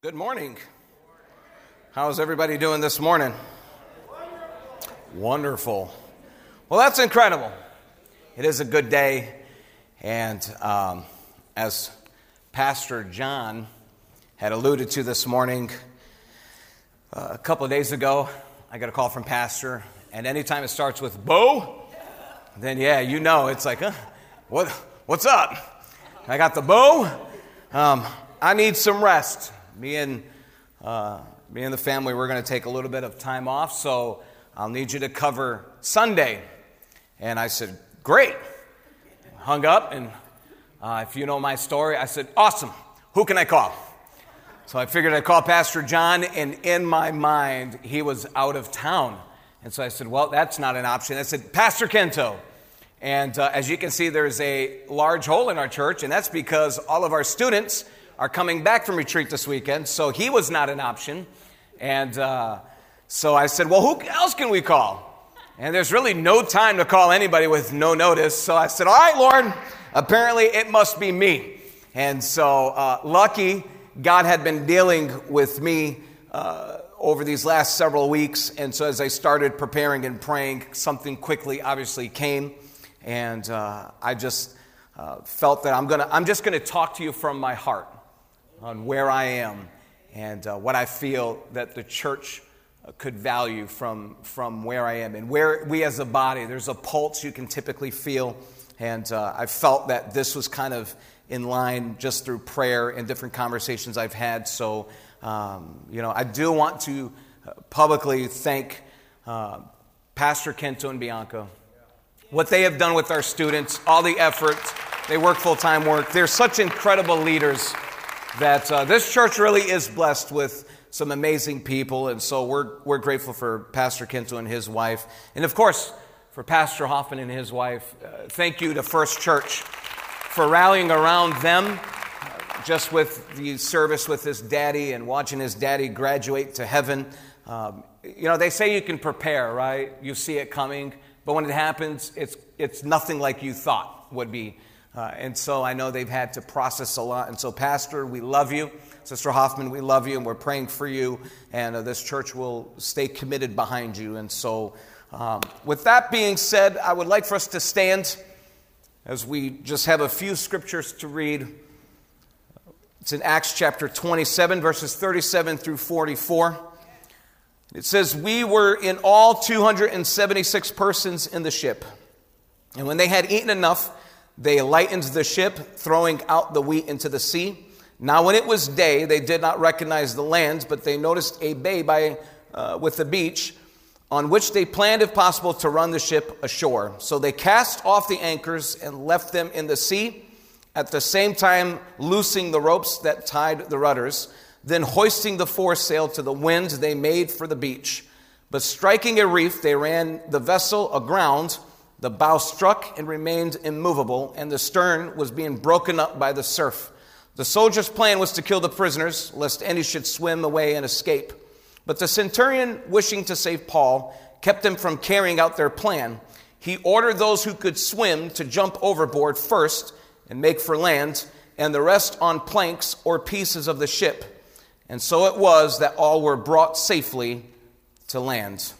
Good morning. How's everybody doing this morning? Wonderful. Well, that's incredible. It is a good day. And um, as Pastor John had alluded to this morning, uh, a couple of days ago, I got a call from Pastor. And anytime it starts with Bo, then yeah, you know, it's like, huh, what, what's up? I got the bow. Um, I need some rest me and uh, me and the family we're going to take a little bit of time off so i'll need you to cover sunday. And i said great. Hung up and uh, if you know my story i said awesome. Who can i call? So i figured i'd call pastor john and in my mind he was out of town. And so i said well that's not an option. I said pastor kento. And uh, as you can see there's a large hole in our church and that's because all of our students are coming back from retreat this weekend, so he was not an option. And uh, so I said, Well, who else can we call? And there's really no time to call anybody with no notice. So I said, All right, Lord, apparently it must be me. And so, uh, lucky, God had been dealing with me uh, over these last several weeks. And so, as I started preparing and praying, something quickly obviously came. And uh, I just uh, felt that I'm, gonna, I'm just going to talk to you from my heart on where I am and uh, what I feel that the church uh, could value from, from where I am. And where we as a body, there's a pulse you can typically feel. And uh, I felt that this was kind of in line just through prayer and different conversations I've had. So, um, you know, I do want to uh, publicly thank uh, Pastor Kento and Bianca. What they have done with our students, all the effort, they work full time work. They're such incredible leaders that uh, this church really is blessed with some amazing people. And so we're, we're grateful for Pastor Kento and his wife. And of course, for Pastor Hoffman and his wife. Uh, thank you to First Church for rallying around them uh, just with the service with his daddy and watching his daddy graduate to heaven. Um, you know, they say you can prepare, right? You see it coming. But when it happens, it's, it's nothing like you thought would be uh, and so I know they've had to process a lot. And so, Pastor, we love you. Sister Hoffman, we love you, and we're praying for you. And uh, this church will stay committed behind you. And so, um, with that being said, I would like for us to stand as we just have a few scriptures to read. It's in Acts chapter 27, verses 37 through 44. It says, We were in all 276 persons in the ship. And when they had eaten enough, they lightened the ship, throwing out the wheat into the sea. Now, when it was day, they did not recognize the land, but they noticed a bay by, uh, with the beach, on which they planned, if possible, to run the ship ashore. So they cast off the anchors and left them in the sea, at the same time loosing the ropes that tied the rudders. Then, hoisting the foresail to the wind, they made for the beach. But striking a reef, they ran the vessel aground the bow struck and remained immovable, and the stern was being broken up by the surf. The soldiers' plan was to kill the prisoners, lest any should swim away and escape. But the centurion, wishing to save Paul, kept them from carrying out their plan. He ordered those who could swim to jump overboard first and make for land, and the rest on planks or pieces of the ship. And so it was that all were brought safely to land.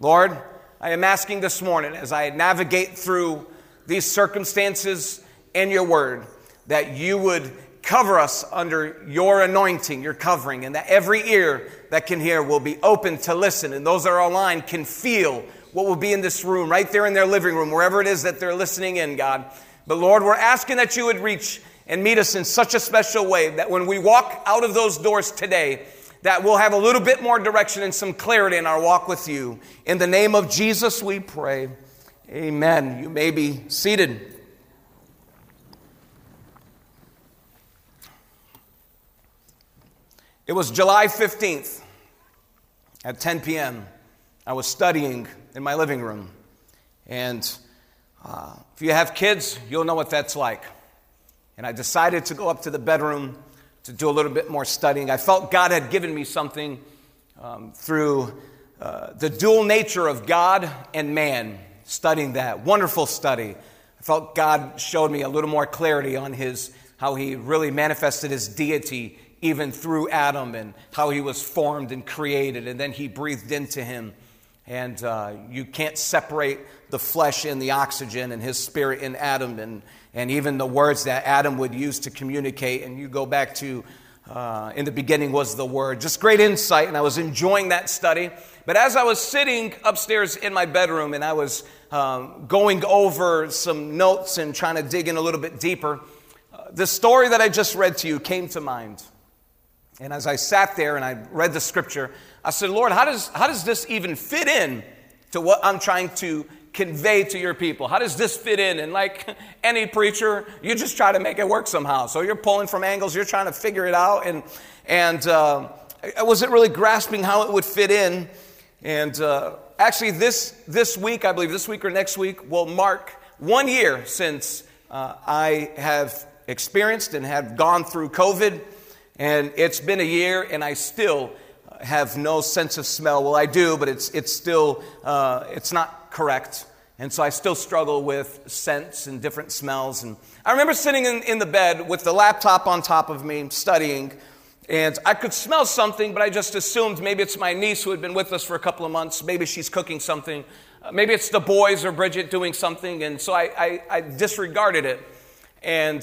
Lord, I am asking this morning as I navigate through these circumstances in your word that you would cover us under your anointing, your covering, and that every ear that can hear will be open to listen, and those that are online can feel what will be in this room, right there in their living room, wherever it is that they're listening in, God. But Lord, we're asking that you would reach and meet us in such a special way that when we walk out of those doors today, that we'll have a little bit more direction and some clarity in our walk with you. In the name of Jesus, we pray. Amen. You may be seated. It was July 15th at 10 p.m. I was studying in my living room. And uh, if you have kids, you'll know what that's like. And I decided to go up to the bedroom to do a little bit more studying. I felt God had given me something um, through uh, the dual nature of God and man, studying that. Wonderful study. I felt God showed me a little more clarity on his, how he really manifested his deity even through Adam and how he was formed and created, and then he breathed into him. And uh, you can't separate the flesh and the oxygen and his spirit in Adam, and, and even the words that Adam would use to communicate. And you go back to uh, in the beginning was the Word. Just great insight, and I was enjoying that study. But as I was sitting upstairs in my bedroom and I was um, going over some notes and trying to dig in a little bit deeper, uh, the story that I just read to you came to mind. And as I sat there and I read the scripture, I said, Lord, how does, how does this even fit in to what I'm trying to convey to your people? How does this fit in? And like any preacher, you just try to make it work somehow. So you're pulling from angles, you're trying to figure it out. And, and uh, I wasn't really grasping how it would fit in. And uh, actually, this, this week, I believe this week or next week, will mark one year since uh, I have experienced and have gone through COVID. And it's been a year, and I still have no sense of smell. Well, I do, but it's, it's still, uh, it's not correct. And so I still struggle with scents and different smells. And I remember sitting in, in the bed with the laptop on top of me, studying, and I could smell something, but I just assumed maybe it's my niece who had been with us for a couple of months. Maybe she's cooking something. Uh, maybe it's the boys or Bridget doing something. And so I, I, I disregarded it. And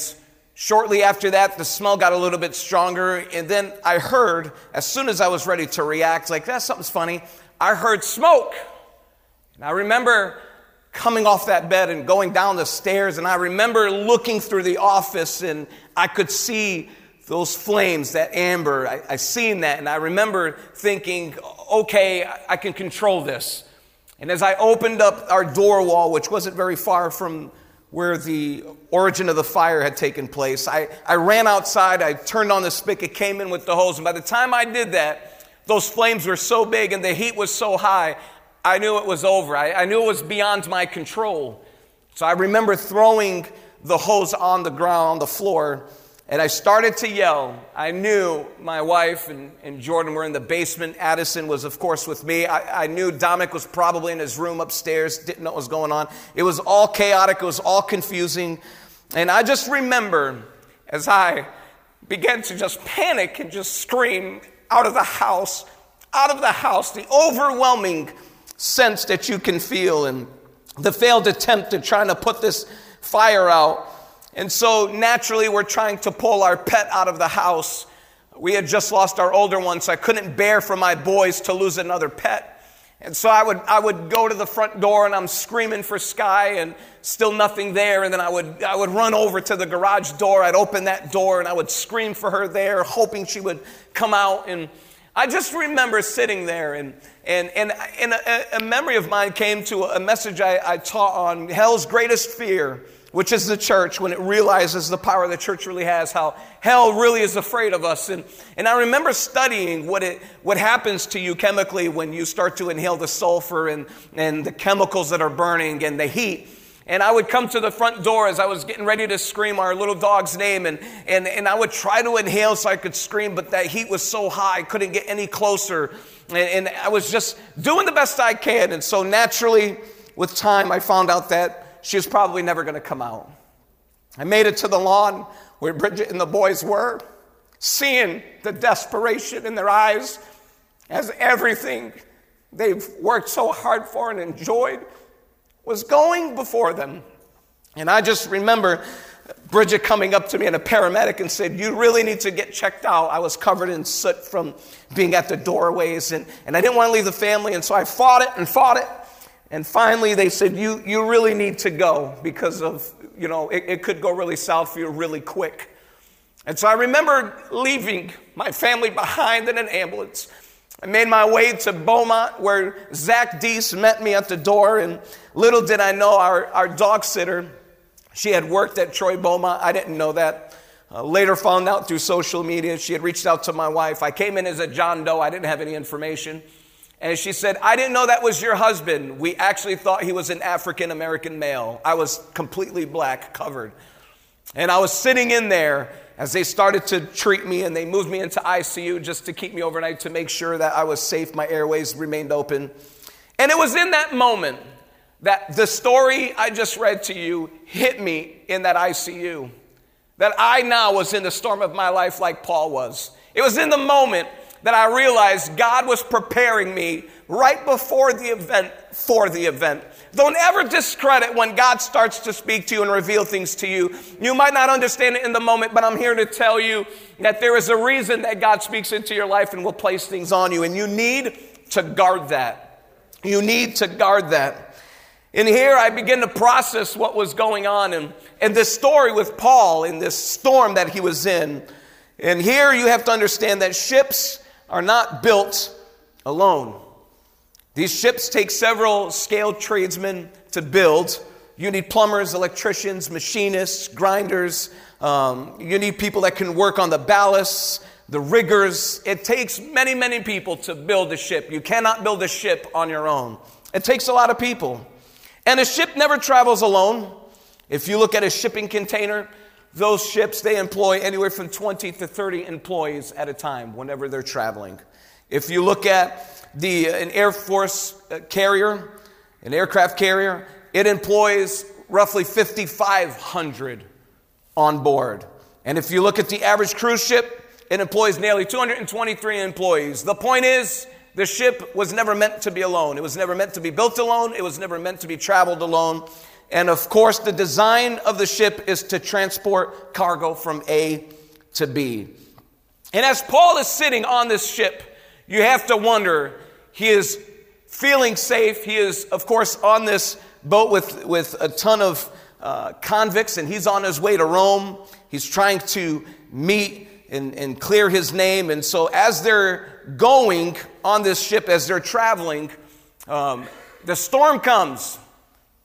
Shortly after that, the smell got a little bit stronger, and then I heard, as soon as I was ready to react, like, that's something's funny, I heard smoke. And I remember coming off that bed and going down the stairs, and I remember looking through the office, and I could see those flames, that amber. I, I seen that, and I remember thinking, okay, I can control this. And as I opened up our door wall, which wasn't very far from where the origin of the fire had taken place. I, I ran outside, I turned on the spigot, came in with the hose, and by the time I did that, those flames were so big and the heat was so high, I knew it was over. I, I knew it was beyond my control. So I remember throwing the hose on the ground, on the floor, and I started to yell. I knew my wife and, and Jordan were in the basement. Addison was, of course, with me. I, I knew Dominic was probably in his room upstairs, didn't know what was going on. It was all chaotic, it was all confusing. And I just remember as I began to just panic and just scream out of the house, out of the house, the overwhelming sense that you can feel and the failed attempt at trying to put this fire out. And so naturally, we're trying to pull our pet out of the house. We had just lost our older one, so I couldn't bear for my boys to lose another pet. And so I would, I would go to the front door and I'm screaming for Sky and still nothing there. And then I would, I would run over to the garage door. I'd open that door and I would scream for her there, hoping she would come out. And I just remember sitting there and, and, and, and a, a memory of mine came to a message I, I taught on hell's greatest fear which is the church, when it realizes the power the church really has, how hell really is afraid of us. And, and I remember studying what, it, what happens to you chemically when you start to inhale the sulfur and, and the chemicals that are burning and the heat. And I would come to the front door as I was getting ready to scream our little dog's name, and, and, and I would try to inhale so I could scream, but that heat was so high, I couldn't get any closer. And, and I was just doing the best I can. And so naturally, with time, I found out that she was probably never going to come out. I made it to the lawn where Bridget and the boys were, seeing the desperation in their eyes as everything they've worked so hard for and enjoyed was going before them. And I just remember Bridget coming up to me and a paramedic and said, You really need to get checked out. I was covered in soot from being at the doorways, and, and I didn't want to leave the family, and so I fought it and fought it. And finally, they said, you, you really need to go because of, you know, it, it could go really south for you really quick. And so I remember leaving my family behind in an ambulance. I made my way to Beaumont where Zach Deese met me at the door. And little did I know our, our dog sitter, she had worked at Troy Beaumont. I didn't know that. Uh, later found out through social media. She had reached out to my wife. I came in as a John Doe. I didn't have any information. And she said, I didn't know that was your husband. We actually thought he was an African American male. I was completely black, covered. And I was sitting in there as they started to treat me and they moved me into ICU just to keep me overnight to make sure that I was safe, my airways remained open. And it was in that moment that the story I just read to you hit me in that ICU. That I now was in the storm of my life like Paul was. It was in the moment that I realized God was preparing me right before the event for the event. Don't ever discredit when God starts to speak to you and reveal things to you. You might not understand it in the moment, but I'm here to tell you that there is a reason that God speaks into your life and will place things on you, and you need to guard that. You need to guard that. And here I begin to process what was going on and, and this story with Paul in this storm that he was in. And here you have to understand that ships are not built alone. These ships take several skilled tradesmen to build. You need plumbers, electricians, machinists, grinders. Um, you need people that can work on the ballasts, the riggers. It takes many, many people to build a ship. You cannot build a ship on your own. It takes a lot of people. And a ship never travels alone. If you look at a shipping container, those ships, they employ anywhere from 20 to 30 employees at a time whenever they're traveling. If you look at the, uh, an Air Force uh, carrier, an aircraft carrier, it employs roughly 5,500 on board. And if you look at the average cruise ship, it employs nearly 223 employees. The point is, the ship was never meant to be alone. It was never meant to be built alone. It was never meant to be traveled alone. And of course, the design of the ship is to transport cargo from A to B. And as Paul is sitting on this ship, you have to wonder, he is feeling safe. He is, of course, on this boat with, with a ton of uh, convicts, and he's on his way to Rome. He's trying to meet and, and clear his name. And so, as they're going on this ship, as they're traveling, um, the storm comes,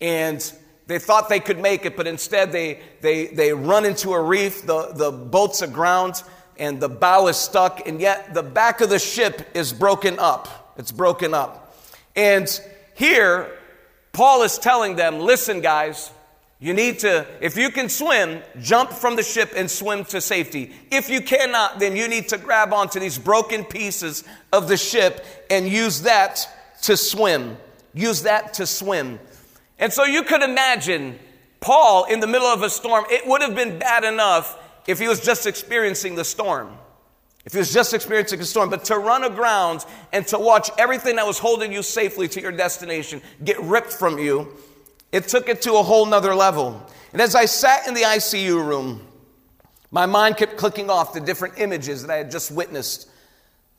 and they thought they could make it, but instead they, they, they run into a reef. The, the boat's aground and the bow is stuck, and yet the back of the ship is broken up. It's broken up. And here, Paul is telling them listen, guys, you need to, if you can swim, jump from the ship and swim to safety. If you cannot, then you need to grab onto these broken pieces of the ship and use that to swim. Use that to swim. And so you could imagine Paul in the middle of a storm. It would have been bad enough if he was just experiencing the storm. If he was just experiencing a storm, but to run aground and to watch everything that was holding you safely to your destination get ripped from you, it took it to a whole nother level. And as I sat in the ICU room, my mind kept clicking off the different images that I had just witnessed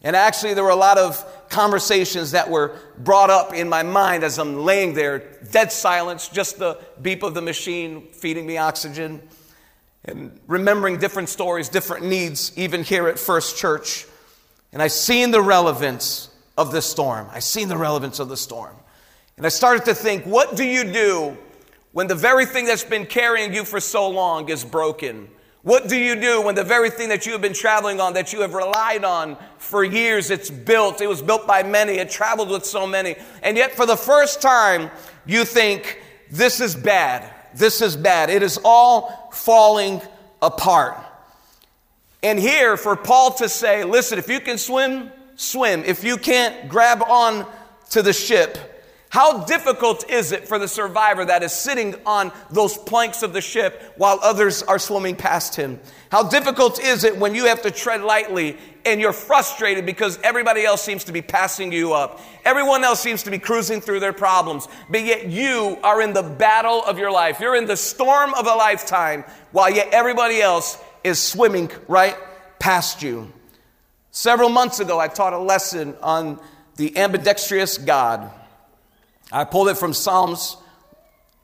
and actually, there were a lot of conversations that were brought up in my mind as I'm laying there, dead silence, just the beep of the machine feeding me oxygen, and remembering different stories, different needs, even here at First Church. And I seen the relevance of the storm. I seen the relevance of the storm. And I started to think, what do you do when the very thing that's been carrying you for so long is broken? What do you do when the very thing that you have been traveling on, that you have relied on for years, it's built? It was built by many, it traveled with so many. And yet, for the first time, you think, this is bad. This is bad. It is all falling apart. And here, for Paul to say, listen, if you can swim, swim. If you can't, grab on to the ship. How difficult is it for the survivor that is sitting on those planks of the ship while others are swimming past him? How difficult is it when you have to tread lightly and you're frustrated because everybody else seems to be passing you up? Everyone else seems to be cruising through their problems, but yet you are in the battle of your life. You're in the storm of a lifetime while yet everybody else is swimming right past you. Several months ago, I taught a lesson on the ambidextrous God. I pulled it from Psalms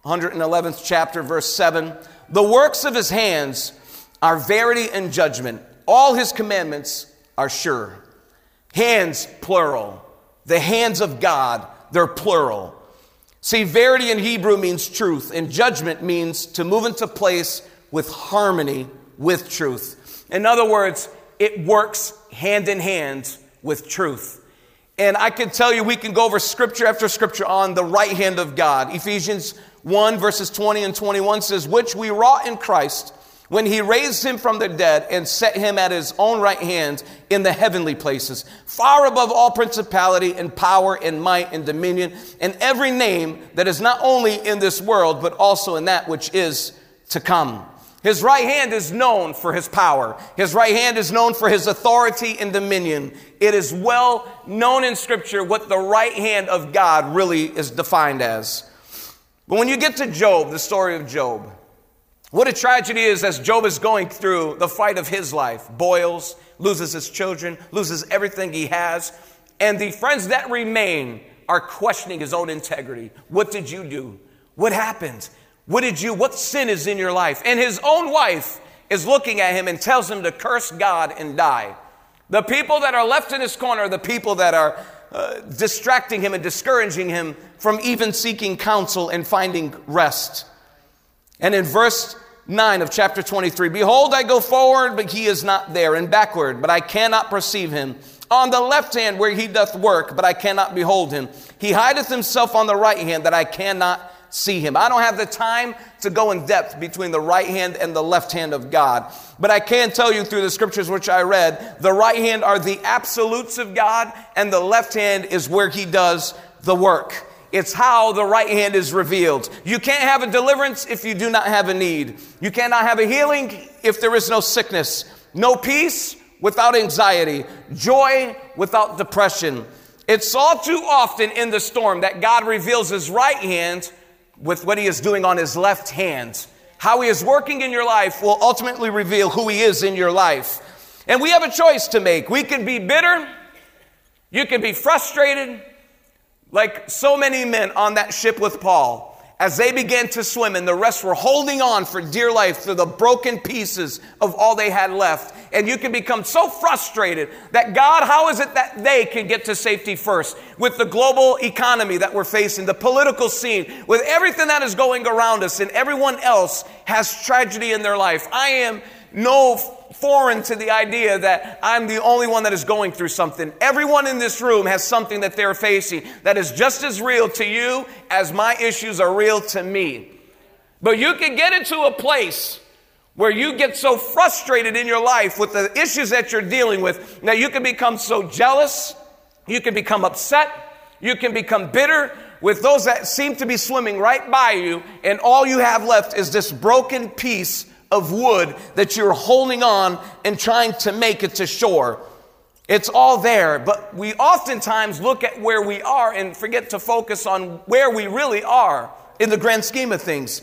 111th chapter, verse 7. The works of his hands are verity and judgment. All his commandments are sure. Hands, plural. The hands of God, they're plural. See, verity in Hebrew means truth, and judgment means to move into place with harmony with truth. In other words, it works hand in hand with truth. And I can tell you, we can go over scripture after scripture on the right hand of God. Ephesians 1, verses 20 and 21 says, Which we wrought in Christ when he raised him from the dead and set him at his own right hand in the heavenly places, far above all principality and power and might and dominion, and every name that is not only in this world, but also in that which is to come His right hand is known for his power. His right hand is known for his authority and dominion. It is well known in Scripture what the right hand of God really is defined as. But when you get to Job, the story of Job, what a tragedy is as Job is going through the fight of his life boils, loses his children, loses everything he has, and the friends that remain are questioning his own integrity. What did you do? What happened? What did you, what sin is in your life? And his own wife is looking at him and tells him to curse God and die. The people that are left in his corner are the people that are uh, distracting him and discouraging him from even seeking counsel and finding rest. And in verse 9 of chapter 23 Behold, I go forward, but he is not there, and backward, but I cannot perceive him. On the left hand, where he doth work, but I cannot behold him. He hideth himself on the right hand, that I cannot see him. I don't have the time to go in depth between the right hand and the left hand of God. But I can tell you through the scriptures which I read, the right hand are the absolutes of God, and the left hand is where he does the work. It's how the right hand is revealed. You can't have a deliverance if you do not have a need. You cannot have a healing if there is no sickness. No peace without anxiety. Joy without depression. It's all too often in the storm that God reveals his right hand with what he is doing on his left hand. How he is working in your life will ultimately reveal who he is in your life. And we have a choice to make. We can be bitter, you can be frustrated, like so many men on that ship with Paul as they began to swim, and the rest were holding on for dear life to the broken pieces of all they had left. And you can become so frustrated that God, how is it that they can get to safety first? With the global economy that we're facing, the political scene, with everything that is going around us, and everyone else has tragedy in their life. I am no foreign to the idea that I'm the only one that is going through something. Everyone in this room has something that they're facing that is just as real to you as my issues are real to me. But you can get into a place where you get so frustrated in your life with the issues that you're dealing with that you can become so jealous, you can become upset, you can become bitter with those that seem to be swimming right by you, and all you have left is this broken piece of wood that you're holding on and trying to make it to shore. It's all there, but we oftentimes look at where we are and forget to focus on where we really are in the grand scheme of things.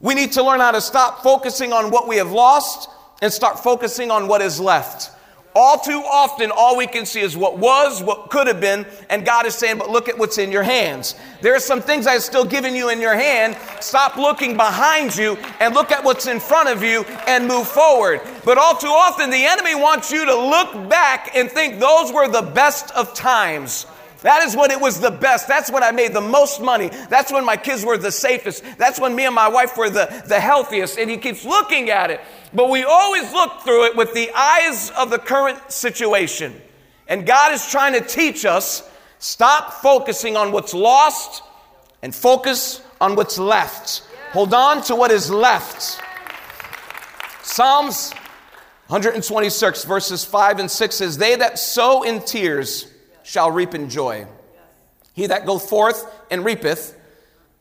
We need to learn how to stop focusing on what we have lost and start focusing on what is left. All too often, all we can see is what was, what could have been, and God is saying, but look at what's in your hands. There are some things I've still given you in your hand. Stop looking behind you and look at what's in front of you and move forward. But all too often, the enemy wants you to look back and think those were the best of times. That is when it was the best. That's when I made the most money. That's when my kids were the safest. That's when me and my wife were the, the healthiest. And he keeps looking at it. But we always look through it with the eyes of the current situation. And God is trying to teach us stop focusing on what's lost and focus on what's left. Hold on to what is left. Psalms 126, verses 5 and 6 says, They that sow in tears, shall reap in joy. He that goeth forth and reapeth,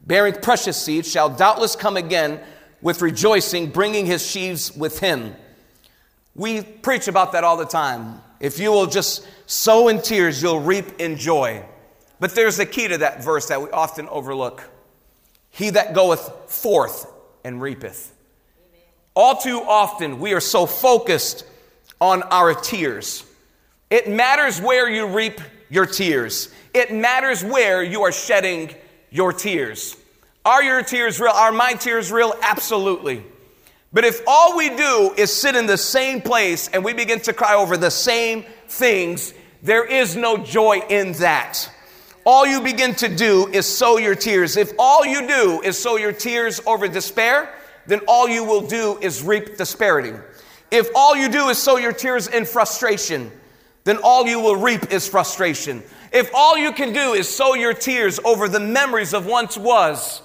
bearing precious seed, shall doubtless come again with rejoicing, bringing his sheaves with him. We preach about that all the time. If you will just sow in tears, you'll reap in joy. But there's a key to that verse that we often overlook. He that goeth forth and reapeth. All too often, we are so focused on our tears. It matters where you reap your tears. It matters where you are shedding your tears. Are your tears real? Are my tears real? Absolutely. But if all we do is sit in the same place and we begin to cry over the same things, there is no joy in that. All you begin to do is sow your tears. If all you do is sow your tears over despair, then all you will do is reap disparity. If all you do is sow your tears in frustration, then all you will reap is frustration. If all you can do is sow your tears over the memories of once was,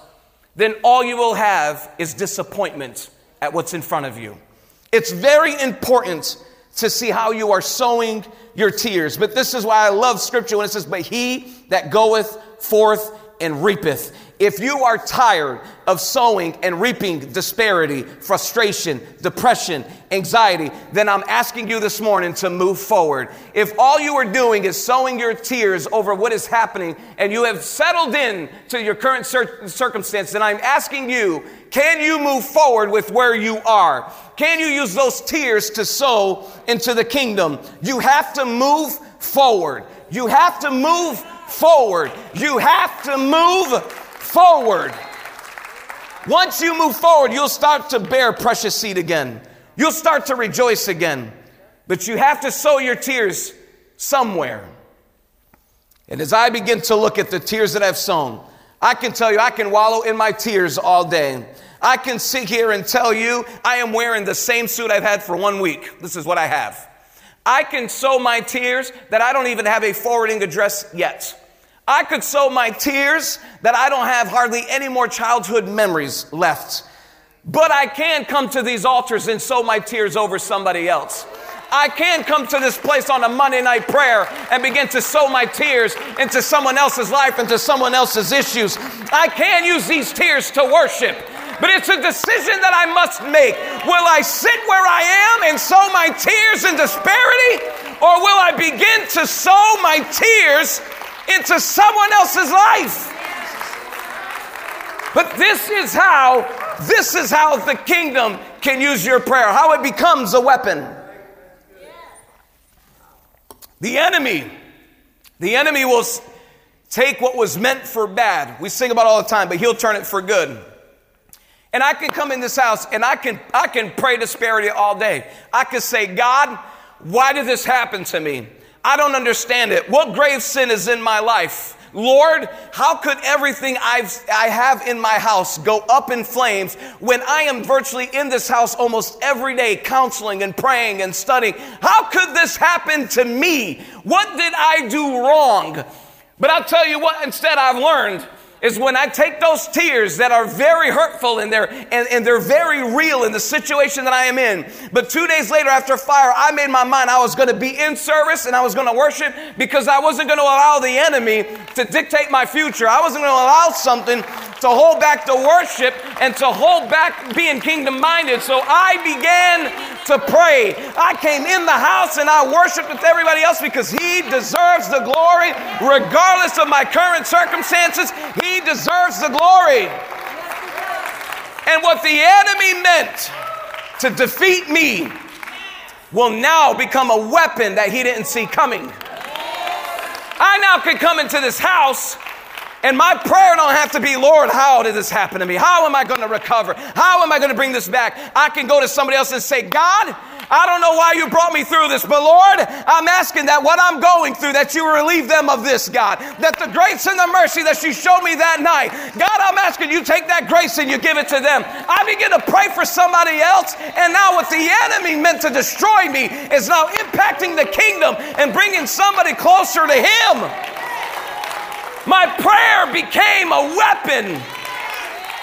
then all you will have is disappointment at what's in front of you. It's very important to see how you are sowing your tears. But this is why I love scripture when it says, But he that goeth forth and reapeth. If you are tired of sowing and reaping disparity, frustration, depression, anxiety, then I'm asking you this morning to move forward. If all you are doing is sowing your tears over what is happening and you have settled in to your current cir- circumstance, then I'm asking you, can you move forward with where you are? Can you use those tears to sow into the kingdom? You have to move forward. You have to move forward. You have to move forward. Once you move forward, you'll start to bear precious seed again. You'll start to rejoice again. But you have to sow your tears somewhere. And as I begin to look at the tears that I've sown, I can tell you I can wallow in my tears all day. I can sit here and tell you I am wearing the same suit I've had for one week. This is what I have. I can sow my tears that I don't even have a forwarding address yet. I could sow my tears that I don't have hardly any more childhood memories left. But I can come to these altars and sow my tears over somebody else. I can come to this place on a Monday night prayer and begin to sow my tears into someone else's life, into someone else's issues. I can use these tears to worship. But it's a decision that I must make. Will I sit where I am and sow my tears in disparity? Or will I begin to sow my tears into someone else's life? But this is how, this is how the kingdom can use your prayer, how it becomes a weapon. The enemy, the enemy will take what was meant for bad. We sing about all the time, but he'll turn it for good. And I can come in this house and I can, I can pray disparity all day. I can say, God, why did this happen to me? I don't understand it. What grave sin is in my life? Lord, how could everything I've, I have in my house go up in flames when I am virtually in this house almost every day counseling and praying and studying? How could this happen to me? What did I do wrong? But I'll tell you what, instead I've learned is when I take those tears that are very hurtful and they're, and, and they're very real in the situation that I am in. But two days later after fire, I made my mind I was going to be in service and I was going to worship because I wasn't going to allow the enemy to dictate my future. I wasn't going to allow something to hold back the worship and to hold back being kingdom minded. So I began to pray. I came in the house and I worshiped with everybody else because He deserves the glory, regardless of my current circumstances. He deserves the glory. And what the enemy meant to defeat me will now become a weapon that he didn't see coming. I now can come into this house and my prayer don't have to be, Lord, how did this happen to me? How am I going to recover? How am I going to bring this back? I can go to somebody else and say, God, I don't know why you brought me through this, but Lord, I'm asking that what I'm going through, that you relieve them of this, God. That the grace and the mercy that you showed me that night, God, I'm asking you take that grace and you give it to them. I begin to pray for somebody else, and now what the enemy meant to destroy me is now impacting the kingdom and bringing somebody closer to Him. My prayer became a weapon.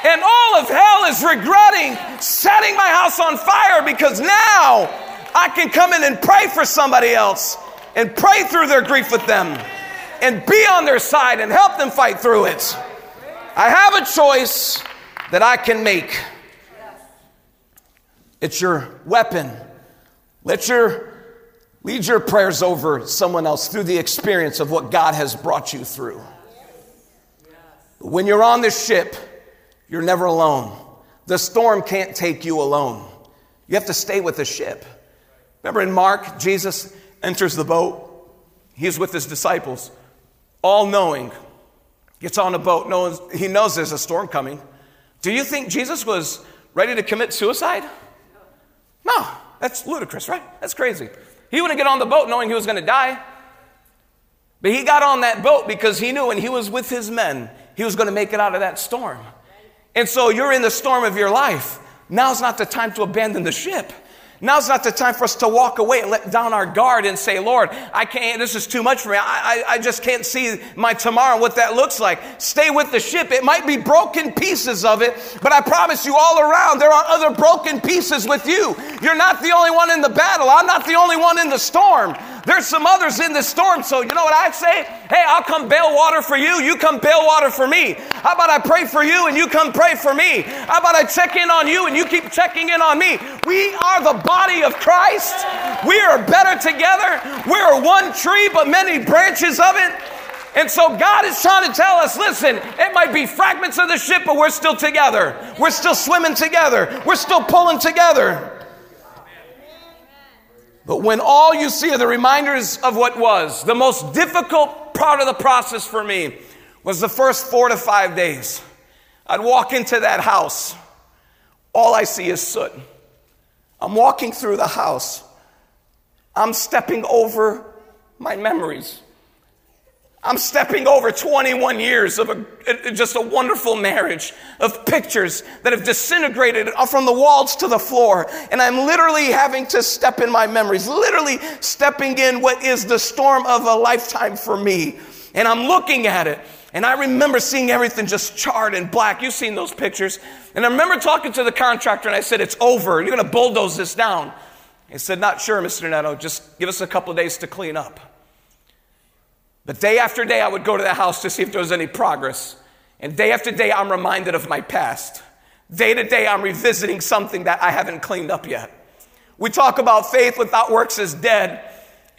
And all of hell is regretting setting my house on fire because now I can come in and pray for somebody else and pray through their grief with them and be on their side and help them fight through it. I have a choice that I can make. It's your weapon. Let your lead your prayers over someone else through the experience of what God has brought you through. When you're on the ship, you're never alone. The storm can't take you alone. You have to stay with the ship. Remember in Mark, Jesus enters the boat. He's with his disciples, all knowing. Gets on a boat. Knows, he knows there's a storm coming. Do you think Jesus was ready to commit suicide? No, that's ludicrous, right? That's crazy. He wouldn't get on the boat knowing he was going to die. But he got on that boat because he knew when he was with his men, he was going to make it out of that storm. And so you're in the storm of your life. Now's not the time to abandon the ship. Now's not the time for us to walk away and let down our guard and say, Lord, I can't, this is too much for me. I, I, I, just can't see my tomorrow and what that looks like. Stay with the ship. It might be broken pieces of it, but I promise you all around, there are other broken pieces with you. You're not the only one in the battle. I'm not the only one in the storm. There's some others in the storm. So, you know what I'd say? Hey, I'll come bail water for you. You come bail water for me. How about I pray for you and you come pray for me? How about I check in on you and you keep checking in on me? We are the body of Christ. We are better together. We are one tree, but many branches of it. And so God is trying to tell us listen, it might be fragments of the ship, but we're still together. We're still swimming together. We're still pulling together. But when all you see are the reminders of what was, the most difficult part of the process for me was the first four to five days. I'd walk into that house, all I see is soot. I'm walking through the house, I'm stepping over my memories. I'm stepping over 21 years of a, just a wonderful marriage of pictures that have disintegrated from the walls to the floor. And I'm literally having to step in my memories, literally stepping in what is the storm of a lifetime for me. And I'm looking at it. And I remember seeing everything just charred and black. You've seen those pictures. And I remember talking to the contractor and I said, It's over. You're going to bulldoze this down. He said, Not sure, Mr. Neto. Just give us a couple of days to clean up. But day after day, I would go to the house to see if there was any progress. And day after day, I'm reminded of my past. Day to day, I'm revisiting something that I haven't cleaned up yet. We talk about faith without works is dead.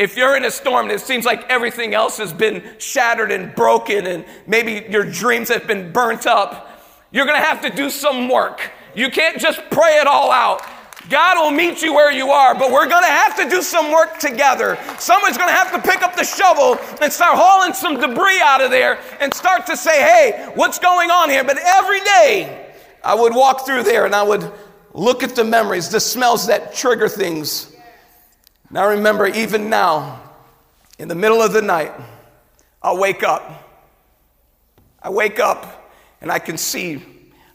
If you're in a storm and it seems like everything else has been shattered and broken, and maybe your dreams have been burnt up, you're gonna have to do some work. You can't just pray it all out. God will meet you where you are, but we're to have to do some work together. Someone's to have to pick up the shovel and start hauling some debris out of there and start to say, hey, what's going on here? But every day I would walk through there and I would look at the memories, the smells that trigger things. And I remember even now, in the middle of the night, I'll wake up. I wake up and I can see,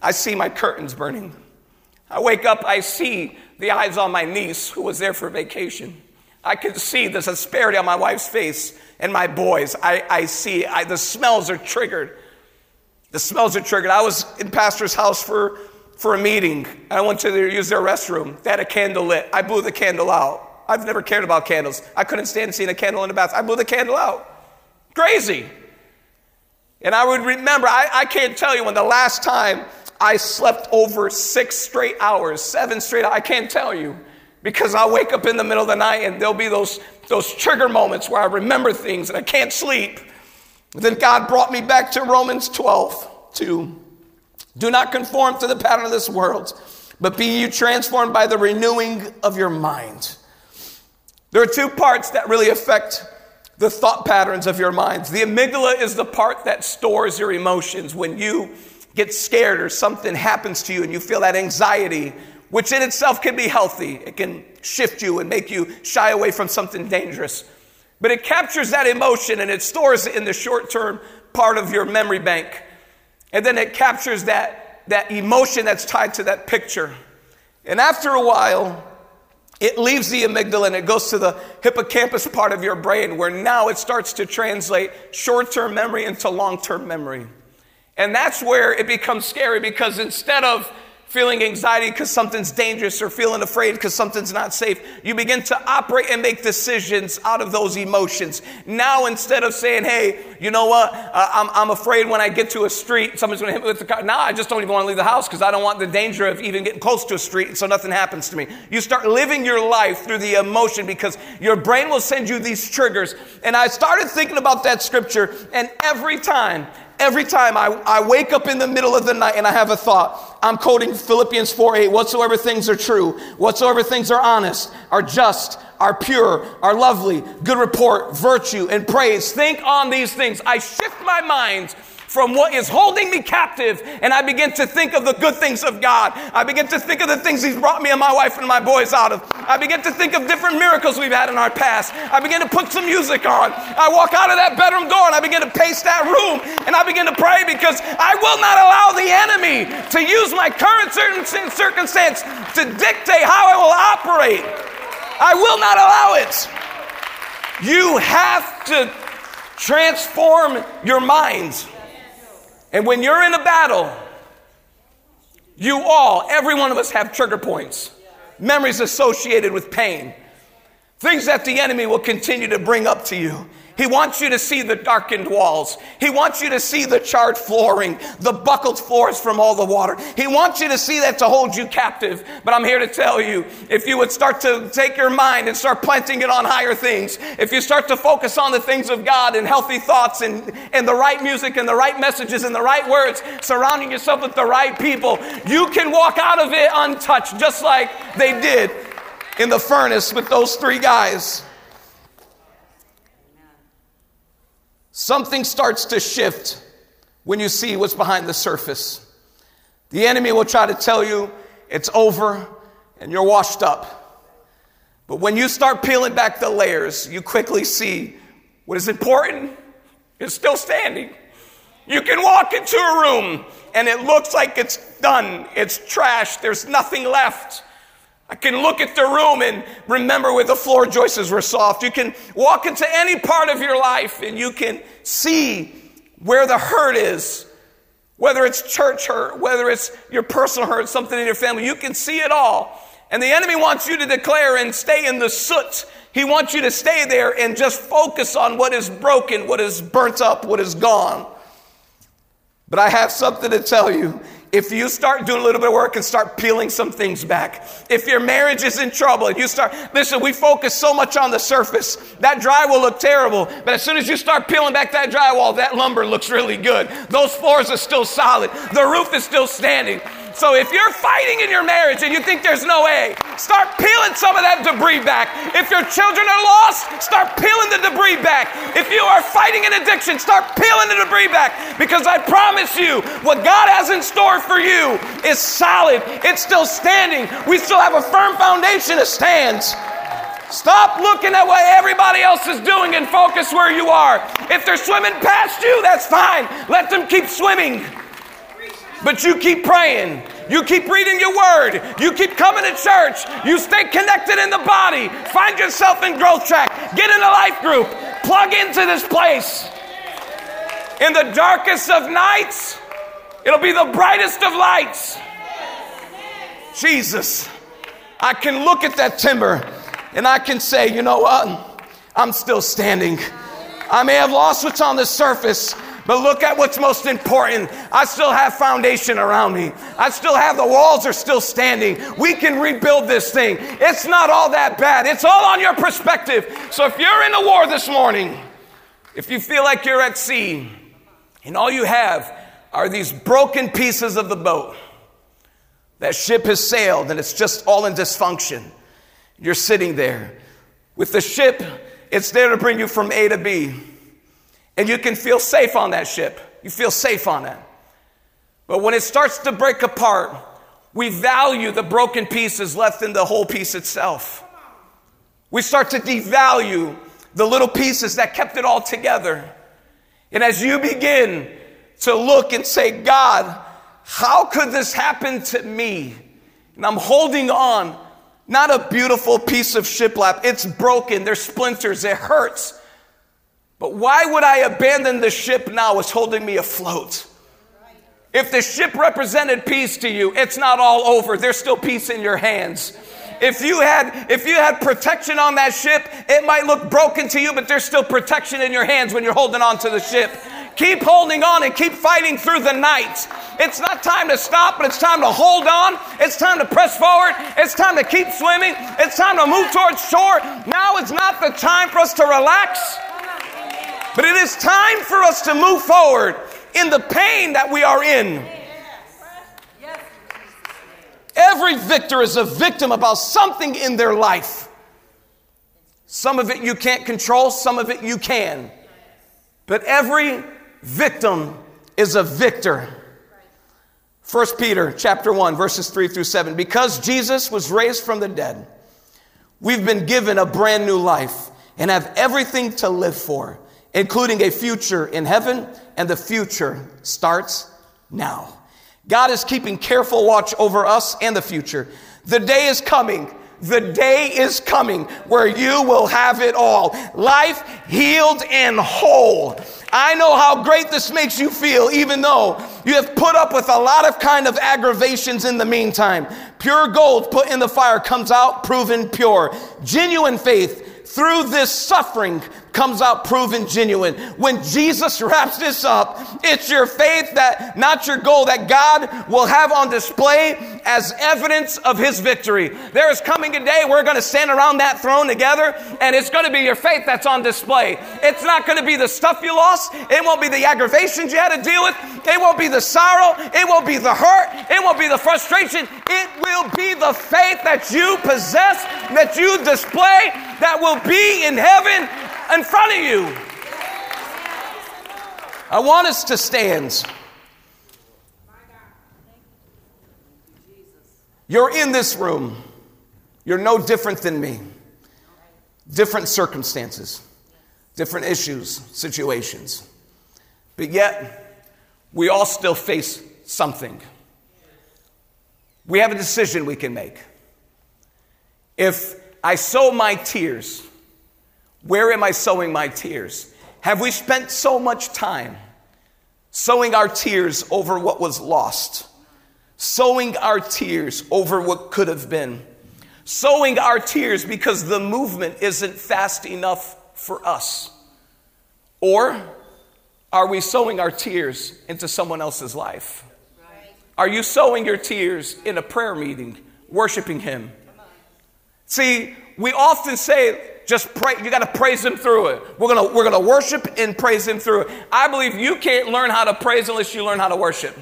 I see my curtains burning. I wake up, I see the eyes on my niece who was there for vacation. I can see the asperity on my wife's face and my boys. I, I see I, the smells are triggered. The smells are triggered. I was in pastor's house for, for a meeting. I went to their, use their restroom. They had a candle lit. I blew the candle out. I've never cared about candles. I couldn't stand seeing a candle in the bath. I blew the candle out. Crazy. And I would remember, I, I can't tell you when the last time I slept over six straight hours, seven straight hours. I can't tell you because I'll wake up in the middle of the night and there'll be those, those trigger moments where I remember things and I can't sleep. then God brought me back to Romans 12, 2. Do not conform to the pattern of this world, but be you transformed by the renewing of your mind. There are two parts that really affect the thought patterns of your minds. The amygdala is the part that stores your emotions. When you get scared or something happens to you and you feel that anxiety, which in itself can be healthy, it can shift you and make you shy away from something dangerous. But it captures that emotion and it stores it in the short term part of your memory bank. And then it captures that, that emotion that's tied to that picture. And after a while, it leaves the amygdala and it goes to the hippocampus part of your brain where now it starts to translate short term memory into long term memory. And that's where it becomes scary because instead of feeling anxiety because something's dangerous or feeling afraid because something's not safe, you begin to operate and make decisions out of those emotions. Now, instead of saying, hey, you know what, uh, I'm, I'm afraid when I get to a street, somebody's going to hit me with the car. Now I just don't even want to leave the house because I don't want the danger of even getting close to a street so nothing happens to me. You start living your life through the emotion because your brain will send you these triggers. And I started thinking about that scripture, and every time, Every time I, I wake up in the middle of the night and I have a thought, I'm quoting Philippians 4 8, whatsoever things are true, whatsoever things are honest, are just, are pure, are lovely, good report, virtue, and praise. Think on these things. I shift my mind from what is holding me captive, and I begin to think of the good things of God. I begin to think of the things He's brought me and my wife and my boys out of. I begin to think of different miracles we've had in our past. I begin to put some music on. I walk out of that bedroom door and I begin to pace that room, and I begin to pray because I will not allow the enemy to use my current circumstance to dictate how I will operate. I will not allow it. You have to transform your minds. And when you're in a battle, you all, every one of us have trigger points, memories associated with pain. Things that the enemy will continue to bring up to you. He wants you to see the darkened walls. He wants you to see the charred flooring, the buckled floors from all the water. He wants you to see that to hold you captive. But I'm here to tell you if you would start to take your mind and start planting it on higher things, if you start to focus on the things of God and healthy thoughts and, and the right music and the right messages and the right words, surrounding yourself with the right people, you can walk out of it untouched, just like they did in the furnace with those three guys. Something starts to shift when you see what's behind the surface. The enemy will try to tell you it's over and you're washed up. But when you start peeling back the layers, you quickly see what is important is still standing. You can walk into a room and it looks like it's done, it's trashed, there's nothing left. I can look at the room and remember where the floor joists were soft. You can walk into any part of your life and you can see where the hurt is. Whether it's church hurt, whether it's your personal hurt, something in your family, you can see it all. And the enemy wants you to declare and stay in the soot. He wants you to stay there and just focus on what is broken, what is burnt up, what is gone. But I have something to tell you. If you start doing a little bit of work and start peeling some things back, if your marriage is in trouble and you start, listen, we focus so much on the surface. That drywall look terrible, but as soon as you start peeling back that drywall, that lumber looks really good. Those floors are still solid. The roof is still standing. So if you're fighting in your marriage and you think there's no way, start peeling some of that debris back. If your children are lost, start peeling the debris back. If you are fighting an addiction, start peeling the debris back. Because I promise you, what God has in store for you is solid. It's still standing. We still have a firm foundation that stands. Stop looking at what everybody else is doing and focus where you are. If they're swimming past you, that's fine. Let them keep swimming. But you keep praying. You keep reading your word. You keep coming to church. You stay connected in the body. Find yourself in growth track. Get in a life group. Plug into this place. In the darkest of nights, it'll be the brightest of lights. Jesus, I can look at that timber and I can say, you know what? I'm still standing. I may have lost what's on the surface, but look at what's most important. I still have foundation around me. I still have the walls are still standing. We can rebuild this thing. It's not all that bad. It's all on your perspective. So if you're in a war this morning, if you feel like you're at sea and all you have are these broken pieces of the boat, that ship has sailed and it's just all in dysfunction. You're sitting there with the ship, it's there to bring you from A to B. And you can feel safe on that ship. You feel safe on it. But when it starts to break apart, we value the broken pieces left in the whole piece itself. We start to devalue the little pieces that kept it all together. And as you begin to look and say, God, how could this happen to me? And I'm holding on, not a beautiful piece of shiplap. It's broken. There's splinters. It hurts. But why would I abandon the ship now It's holding me afloat? If the ship represented peace to you, it's not all over. There's still peace in your hands. If you had if you had protection on that ship, it might look broken to you, but there's still protection in your hands when you're holding on to the ship. Keep holding on and keep fighting through the night. It's not time to stop, but it's time to hold on. It's time to press forward. It's time to keep swimming. It's time to move towards shore. Now is not the time for us to relax. But it is time for us to move forward in the pain that we are in. Every victor is a victim about something in their life. Some of it you can't control, some of it you can. But every victim is a victor. 1 Peter chapter 1 verses 3 through 7 because Jesus was raised from the dead we've been given a brand new life and have everything to live for including a future in heaven, and the future starts now. God is keeping careful watch over us and the future. The day is coming. The day is coming where you will have it all. Life healed and whole. I know how great this makes you feel, even though you have put up with a lot of kind of aggravations in the meantime. Pure gold put in the fire comes out proven pure. Genuine faith through this suffering comes out proven genuine. When Jesus wraps this up, it's your faith that, not your goal, that God will have on display as evidence of his victory. There is coming a day we're going to stand around that throne together and it's going to be your faith that's on display. It's not going to be the stuff you lost. It won't be the aggravations you had to deal with. It won't be the sorrow. It won't be the hurt. It won't be the frustration. It will be the faith that you possess, that you display, that will be in heaven in front of you. I want us to stand. You're in this room. You're no different than me. Different circumstances, different issues, situations. But yet, we all still face something. We have a decision we can make. If I sow my tears, where am I sowing my tears? Have we spent so much time sowing our tears over what was lost, sowing our tears over what could have been, sowing our tears because the movement isn't fast enough for us? Or are we sowing our tears into someone else's life? Are you sowing your tears in a prayer meeting, worshiping Him? See, we often say, just pray. You got to praise Him through it. We're gonna we're gonna worship and praise Him through it. I believe you can't learn how to praise unless you learn how to worship.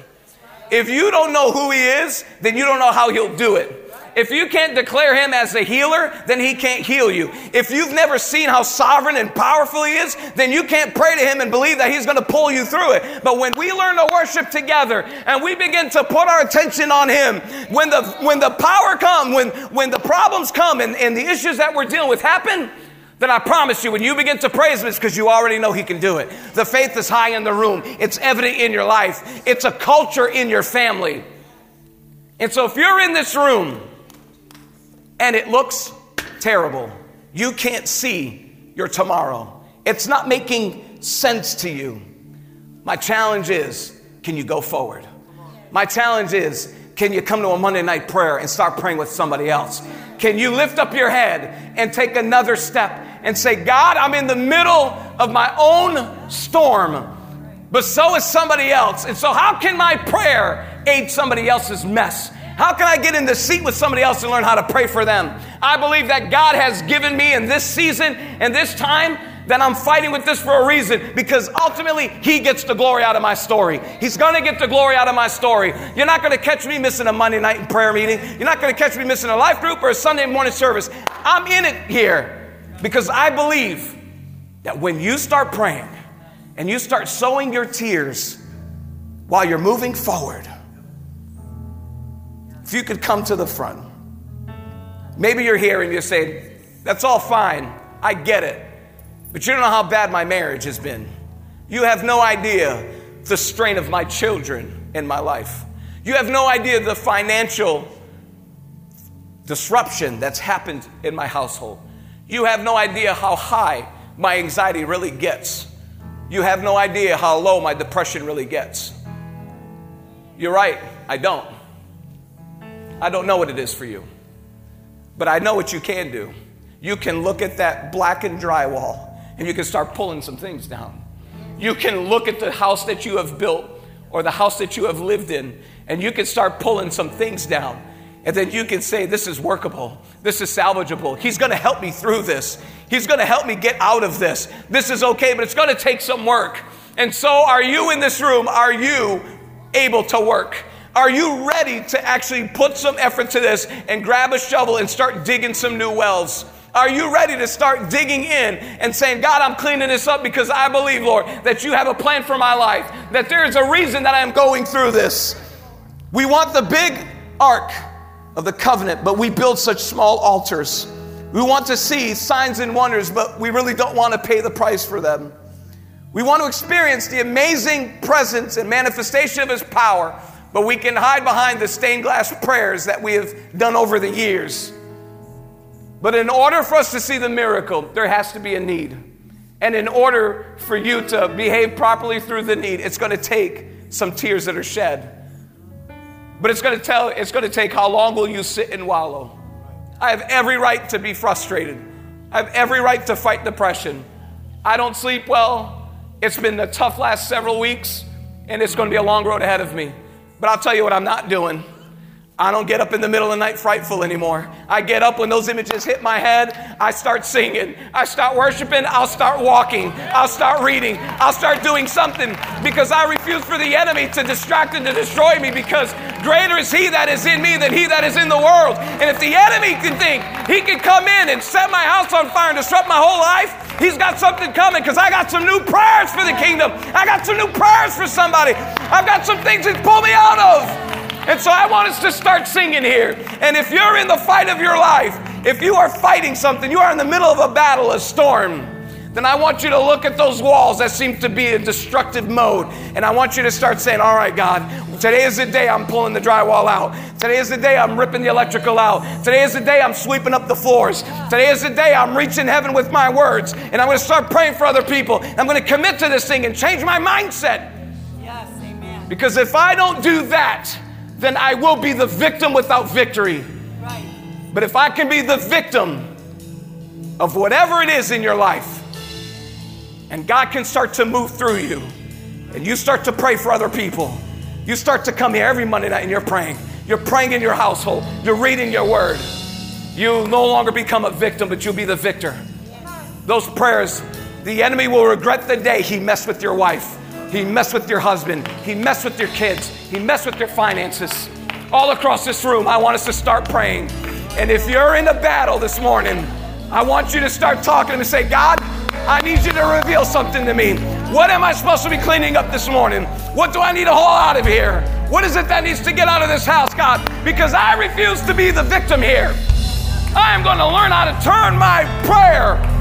If you don't know who He is, then you don't know how He'll do it. If you can't declare him as a healer, then he can't heal you. If you've never seen how sovereign and powerful he is, then you can't pray to him and believe that he's going to pull you through it. But when we learn to worship together and we begin to put our attention on him, when the when the power come, when when the problems come and, and the issues that we're dealing with happen, then I promise you, when you begin to praise Him, it's because you already know He can do it. The faith is high in the room, it's evident in your life, it's a culture in your family. And so, if you're in this room and it looks terrible, you can't see your tomorrow, it's not making sense to you. My challenge is can you go forward? My challenge is can you come to a Monday night prayer and start praying with somebody else? Can you lift up your head and take another step and say, God, I'm in the middle of my own storm, but so is somebody else. And so, how can my prayer aid somebody else's mess? How can I get in the seat with somebody else and learn how to pray for them? I believe that God has given me in this season and this time that I'm fighting with this for a reason because ultimately He gets the glory out of my story. He's gonna get the glory out of my story. You're not gonna catch me missing a Monday night prayer meeting. You're not gonna catch me missing a life group or a Sunday morning service. I'm in it here because I believe that when you start praying and you start sowing your tears while you're moving forward, if you could come to the front. Maybe you're here and you're saying, That's all fine. I get it. But you don't know how bad my marriage has been. You have no idea the strain of my children in my life. You have no idea the financial disruption that's happened in my household. You have no idea how high my anxiety really gets. You have no idea how low my depression really gets. You're right, I don't. I don't know what it is for you. But I know what you can do. You can look at that blackened drywall and you can start pulling some things down. You can look at the house that you have built or the house that you have lived in, and you can start pulling some things down. And then you can say, This is workable. This is salvageable. He's going to help me through this. He's going to help me get out of this. This is okay, but it's going to take some work. And so, are you in this room? Are you able to work? Are you ready to actually put some effort to this and grab a shovel and start digging some new wells? Are you ready to start digging in and saying, God, I'm cleaning this up because I believe, Lord, that you have a plan for my life, that there is a reason that I'm going through this? We want the big ark of the covenant, but we build such small altars. We want to see signs and wonders, but we really don't want to pay the price for them. We want to experience the amazing presence and manifestation of His power, but we can hide behind the stained glass prayers that we have done over the years. But in order for us to see the miracle, there has to be a need. And in order for you to behave properly through the need, it's going to take some tears that are shed. But it's going to tell it's going to take how long will you sit and wallow. I have every right to be frustrated. I have every right to fight depression. I don't sleep well. It's been a tough last several weeks, and it's going to be a long road ahead of me. But I'll tell you what I'm not doing. I don't get up in the middle of the night frightful anymore. I get up when those images hit my head. I start singing. I start worshiping. I'll start walking. I'll start reading. I'll start doing something because I refuse for the enemy to distract and to destroy me because greater is he that is in me than he that is in the world. And if the enemy can think he can come in and set my house on fire and disrupt my whole life, he's got something coming because I got some new prayers for the kingdom. I got some new prayers for somebody. I've got some things he's pulled me out of. And so I want us to start singing here. And if you're in the fight of your life, if you are fighting something, you are in the middle of a battle, a storm, then I want you to look at those walls that seem to be in destructive mode. And I want you to start saying, All right, God, today is the day I'm pulling the drywall out. Today is the day I'm ripping the electrical out. Today is the day I'm sweeping up the floors. Today is the day I'm reaching heaven with my words. And I'm going to start praying for other people. I'm going to commit to this thing and change my mindset. Yes, amen. Because if I don't do that, then I will be the victim without victory. Right. But if I can be the victim of whatever it is in your life, and God can start to move through you, and you start to pray for other people, you start to come here every Monday night and you're praying. You're praying in your household, you're reading your word. You'll no longer become a victim, but you'll be the victor. Those prayers, the enemy will regret the day he messed with your wife he messed with your husband. He messed with your kids. He messed with your finances. All across this room, I want us to start praying. And if you're in a battle this morning, I want you to start talking and say, God, I need you to reveal something to me. What am I supposed to be cleaning up this morning? What do I need to haul out of here? What is it that needs to get out of this house, God? Because I refuse to be the victim here. I am going to learn how to turn my prayer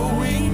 going